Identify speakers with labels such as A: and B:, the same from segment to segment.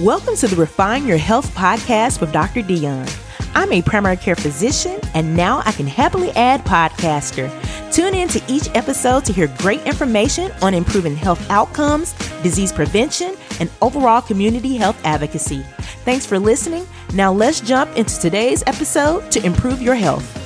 A: Welcome to the Refine Your Health podcast with Dr. Dion. I'm a primary care physician, and now I can happily add podcaster. Tune in to each episode to hear great information on improving health outcomes, disease prevention, and overall community health advocacy. Thanks for listening. Now let's jump into today's episode to improve your health.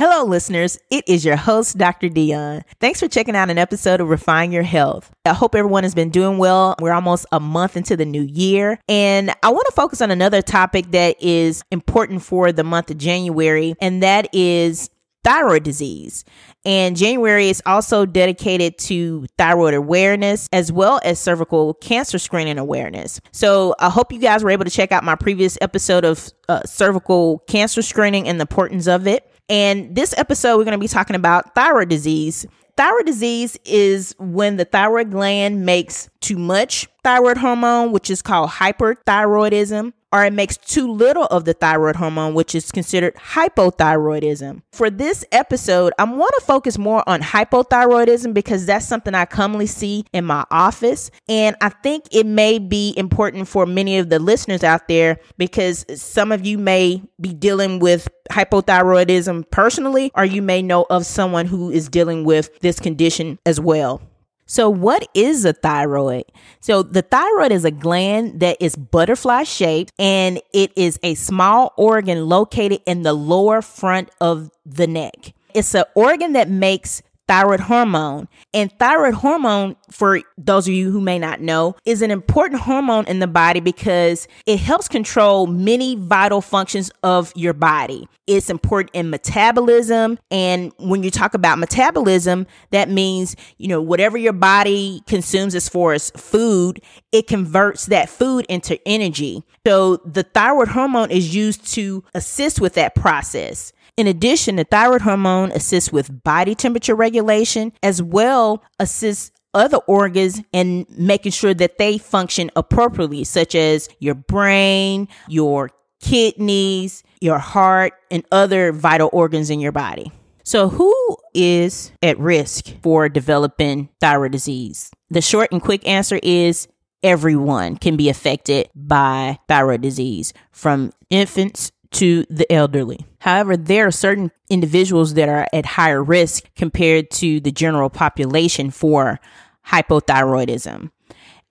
A: Hello, listeners. It is your host, Dr. Dion. Thanks for checking out an episode of Refine Your Health. I hope everyone has been doing well. We're almost a month into the new year, and I want to focus on another topic that is important for the month of January, and that is thyroid disease. And January is also dedicated to thyroid awareness as well as cervical cancer screening awareness. So I hope you guys were able to check out my previous episode of uh, cervical cancer screening and the importance of it. And this episode, we're going to be talking about thyroid disease. Thyroid disease is when the thyroid gland makes too much thyroid hormone, which is called hyperthyroidism, or it makes too little of the thyroid hormone, which is considered hypothyroidism. For this episode, I want to focus more on hypothyroidism because that's something I commonly see in my office. And I think it may be important for many of the listeners out there because some of you may be dealing with hypothyroidism personally, or you may know of someone who is dealing with this condition as well. So, what is a thyroid? So, the thyroid is a gland that is butterfly shaped and it is a small organ located in the lower front of the neck. It's an organ that makes thyroid hormone. And thyroid hormone, for those of you who may not know, is an important hormone in the body because it helps control many vital functions of your body. It's important in metabolism. And when you talk about metabolism, that means, you know, whatever your body consumes as far as food, it converts that food into energy. So the thyroid hormone is used to assist with that process. In addition, the thyroid hormone assists with body temperature regulation as well assists other organs in making sure that they function appropriately, such as your brain, your kidneys, your heart, and other vital organs in your body. So, who is at risk for developing thyroid disease? The short and quick answer is everyone can be affected by thyroid disease, from infants to the elderly. However, there are certain individuals that are at higher risk compared to the general population for hypothyroidism.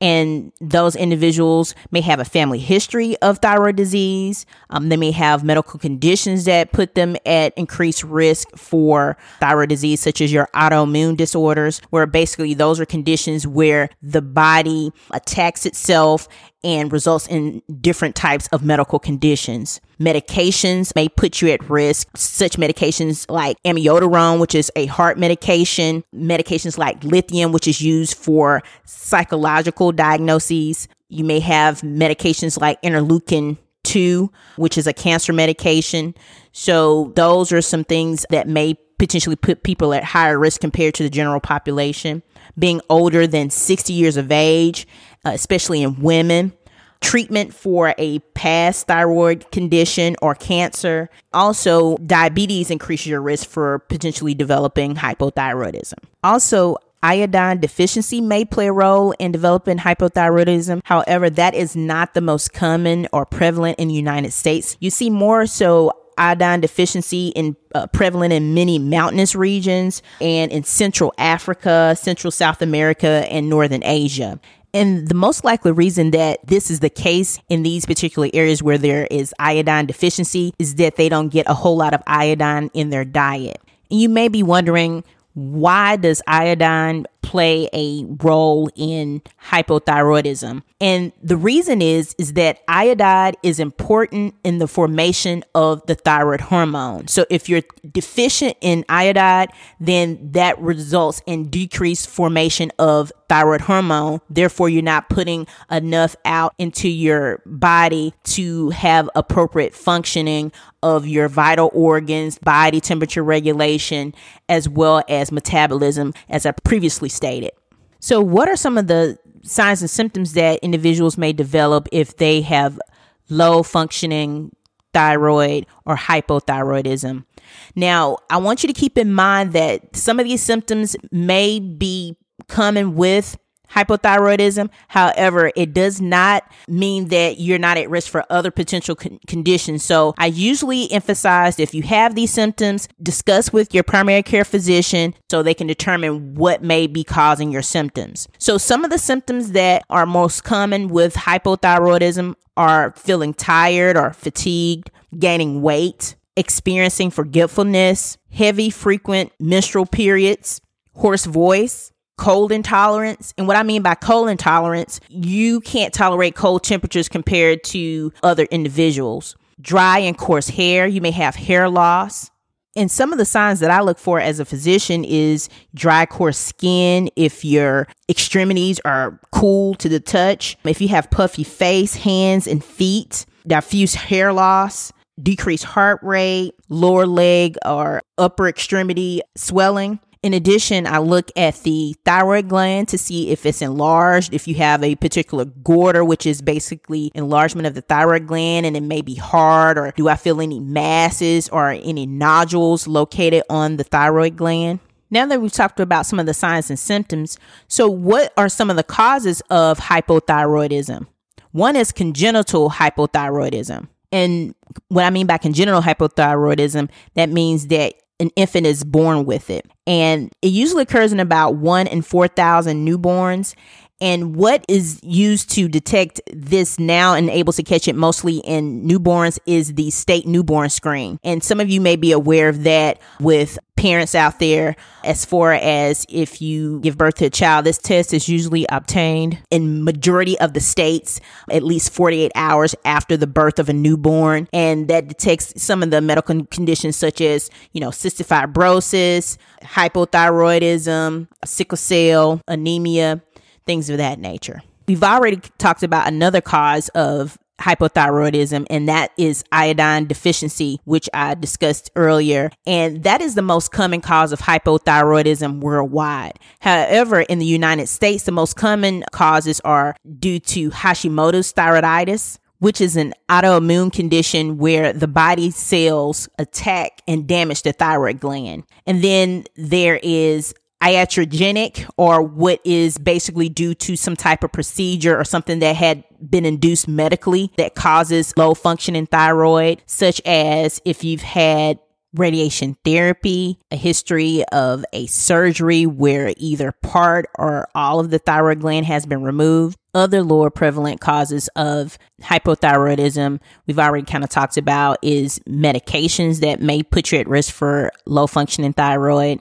A: And those individuals may have a family history of thyroid disease. Um, they may have medical conditions that put them at increased risk for thyroid disease, such as your autoimmune disorders, where basically those are conditions where the body attacks itself and results in different types of medical conditions. Medications may put you at risk, such medications like amiodarone, which is a heart medication, medications like lithium, which is used for psychological diagnoses. You may have medications like interleukin 2, which is a cancer medication. So, those are some things that may potentially put people at higher risk compared to the general population. Being older than 60 years of age uh, especially in women. Treatment for a past thyroid condition or cancer. Also, diabetes increases your risk for potentially developing hypothyroidism. Also, iodine deficiency may play a role in developing hypothyroidism. However, that is not the most common or prevalent in the United States. You see more so iodine deficiency in uh, prevalent in many mountainous regions and in Central Africa, Central South America, and Northern Asia. And the most likely reason that this is the case in these particular areas where there is iodine deficiency is that they don't get a whole lot of iodine in their diet. And you may be wondering, why does iodine play a role in hypothyroidism? And the reason is is that iodide is important in the formation of the thyroid hormone. So if you're deficient in iodide, then that results in decreased formation of thyroid hormone. Therefore, you're not putting enough out into your body to have appropriate functioning of your vital organs, body temperature regulation, as well as metabolism, as I previously stated. So, what are some of the signs and symptoms that individuals may develop if they have low functioning thyroid or hypothyroidism? Now, I want you to keep in mind that some of these symptoms may be coming with hypothyroidism. However, it does not mean that you're not at risk for other potential con- conditions. So I usually emphasize if you have these symptoms, discuss with your primary care physician so they can determine what may be causing your symptoms. So some of the symptoms that are most common with hypothyroidism are feeling tired or fatigued, gaining weight, experiencing forgetfulness, heavy, frequent menstrual periods, hoarse voice, cold intolerance. And what I mean by cold intolerance, you can't tolerate cold temperatures compared to other individuals. Dry and coarse hair, you may have hair loss. And some of the signs that I look for as a physician is dry, coarse skin, if your extremities are cool to the touch, if you have puffy face, hands, and feet, diffuse hair loss, decreased heart rate, lower leg or upper extremity swelling. In addition, I look at the thyroid gland to see if it's enlarged, if you have a particular goiter, which is basically enlargement of the thyroid gland and it may be hard, or do I feel any masses or any nodules located on the thyroid gland? Now that we've talked about some of the signs and symptoms, so what are some of the causes of hypothyroidism? One is congenital hypothyroidism. And what I mean by congenital hypothyroidism, that means that an infant is born with it. And it usually occurs in about one in 4,000 newborns. And what is used to detect this now and able to catch it mostly in newborns is the state newborn screen. And some of you may be aware of that with parents out there as far as if you give birth to a child this test is usually obtained in majority of the states at least 48 hours after the birth of a newborn and that detects some of the medical conditions such as you know cystic fibrosis hypothyroidism sickle cell anemia things of that nature. We've already talked about another cause of hypothyroidism, and that is iodine deficiency, which I discussed earlier. And that is the most common cause of hypothyroidism worldwide. However, in the United States, the most common causes are due to Hashimoto's thyroiditis. Which is an autoimmune condition where the body cells attack and damage the thyroid gland. And then there is iatrogenic or what is basically due to some type of procedure or something that had been induced medically that causes low functioning thyroid, such as if you've had radiation therapy, a history of a surgery where either part or all of the thyroid gland has been removed. Other lower prevalent causes of hypothyroidism we've already kind of talked about is medications that may put you at risk for low functioning thyroid.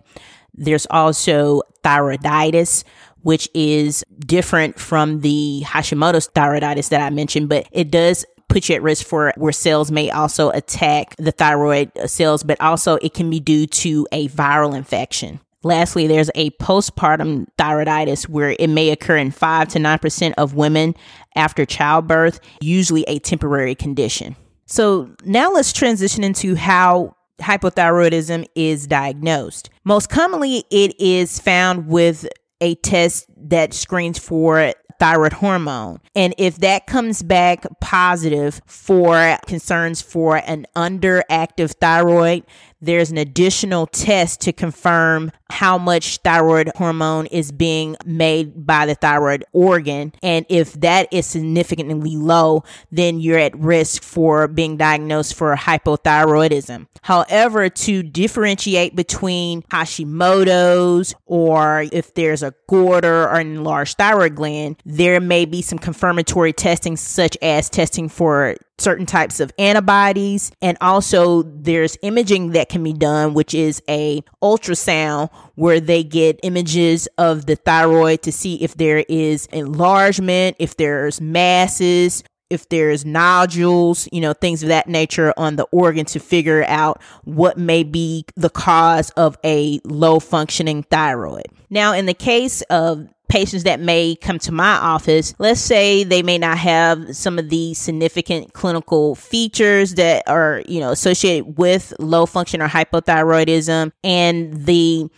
A: There's also thyroiditis, which is different from the Hashimoto's thyroiditis that I mentioned, but it does put you at risk for where cells may also attack the thyroid cells, but also it can be due to a viral infection. Lastly, there's a postpartum thyroiditis where it may occur in 5 to 9% of women after childbirth, usually a temporary condition. So now let's transition into how hypothyroidism is diagnosed. Most commonly, it is found with a test that screens for thyroid hormone. And if that comes back positive for concerns for an underactive thyroid, there's an additional test to confirm how much thyroid hormone is being made by the thyroid organ. And if that is significantly low, then you're at risk for being diagnosed for hypothyroidism. However, to differentiate between Hashimoto's or if there's a goiter or enlarged thyroid gland, there may be some confirmatory testing, such as testing for certain types of antibodies and also there's imaging that can be done which is a ultrasound where they get images of the thyroid to see if there is enlargement if there's masses if there's nodules, you know, things of that nature on the organ to figure out what may be the cause of a low functioning thyroid. Now, in the case of patients that may come to my office, let's say they may not have some of the significant clinical features that are, you know, associated with low function or hypothyroidism and the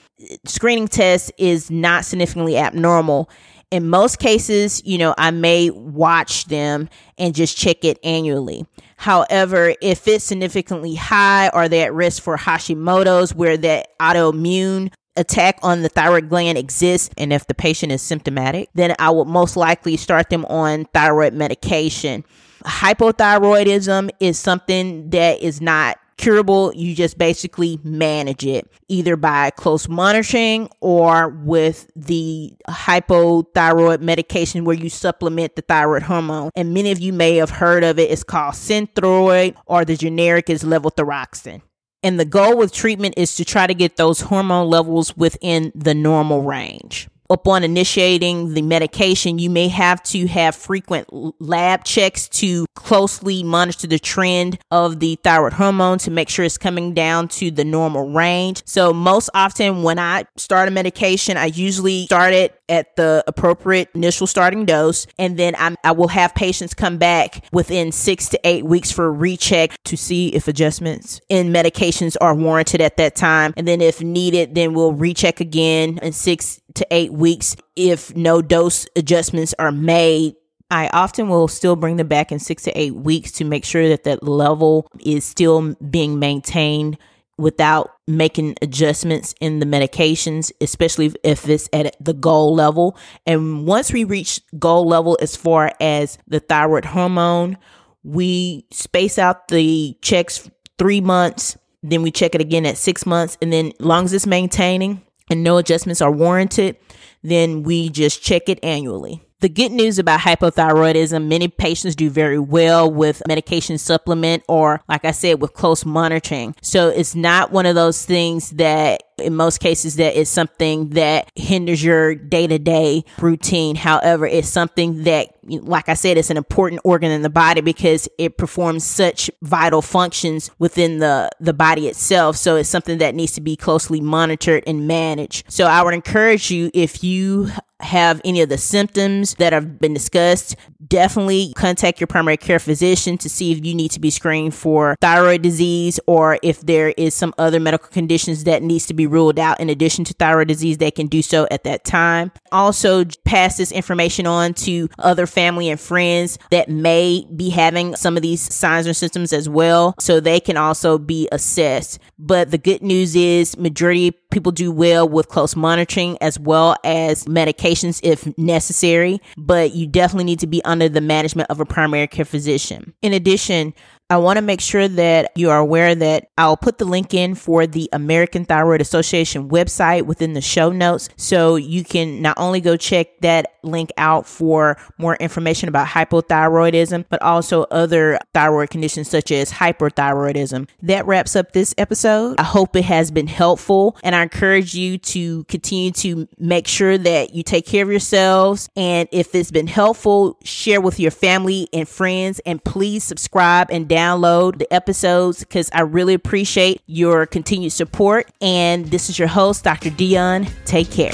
A: screening test is not significantly abnormal. In most cases, you know, I may watch them and just check it annually. However, if it's significantly high or they're at risk for Hashimoto's where that autoimmune attack on the thyroid gland exists and if the patient is symptomatic, then I would most likely start them on thyroid medication. Hypothyroidism is something that is not curable. You just basically manage it either by close monitoring or with the hypothyroid medication where you supplement the thyroid hormone. And many of you may have heard of it. It's called Synthroid or the generic is levothyroxine. And the goal with treatment is to try to get those hormone levels within the normal range upon initiating the medication, you may have to have frequent lab checks to closely monitor the trend of the thyroid hormone to make sure it's coming down to the normal range. So, most often when I start a medication, I usually start it at the appropriate initial starting dose, and then I'm, I will have patients come back within six to eight weeks for a recheck to see if adjustments in medications are warranted at that time. And then, if needed, then we'll recheck again in six to eight weeks if no dose adjustments are made. I often will still bring them back in six to eight weeks to make sure that that level is still being maintained without making adjustments in the medications, especially if it's at the goal level. And once we reach goal level as far as the thyroid hormone, we space out the checks three months, then we check it again at six months, and then long as it's maintaining, and no adjustments are warranted, then we just check it annually. The good news about hypothyroidism, many patients do very well with medication supplement or, like I said, with close monitoring. So it's not one of those things that in most cases that is something that hinders your day-to-day routine. However it's something that like i said it's an important organ in the body because it performs such vital functions within the the body itself. So it's something that needs to be closely monitored and managed. So i would encourage you if you have any of the symptoms that have been discussed, definitely contact your primary care physician to see if you need to be screened for thyroid disease or if there is some other medical conditions that needs to be ruled out in addition to thyroid disease, they can do so at that time. Also pass this information on to other family and friends that may be having some of these signs or symptoms as well so they can also be assessed. But the good news is majority people do well with close monitoring as well as medications if necessary, but you definitely need to be under the management of a primary care physician. In addition, I want to make sure that you are aware that I'll put the link in for the American Thyroid Association website within the show notes. So you can not only go check that link out for more information about hypothyroidism, but also other thyroid conditions such as hyperthyroidism. That wraps up this episode. I hope it has been helpful and I encourage you to continue to make sure that you take care of yourselves. And if it's been helpful, share with your family and friends and please subscribe and download download the episodes because I really appreciate your continued support. And this is your host, Dr. Dion. Take care.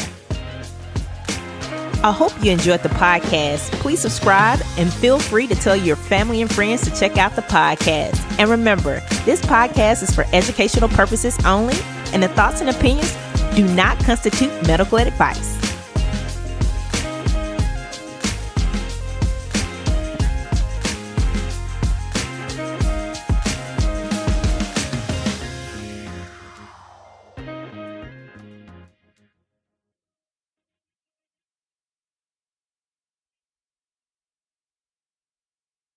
A: I hope you enjoyed the podcast. Please subscribe and feel free to tell your family and friends to check out the podcast. And remember, this podcast is for educational purposes only, and the thoughts and opinions do not constitute medical advice.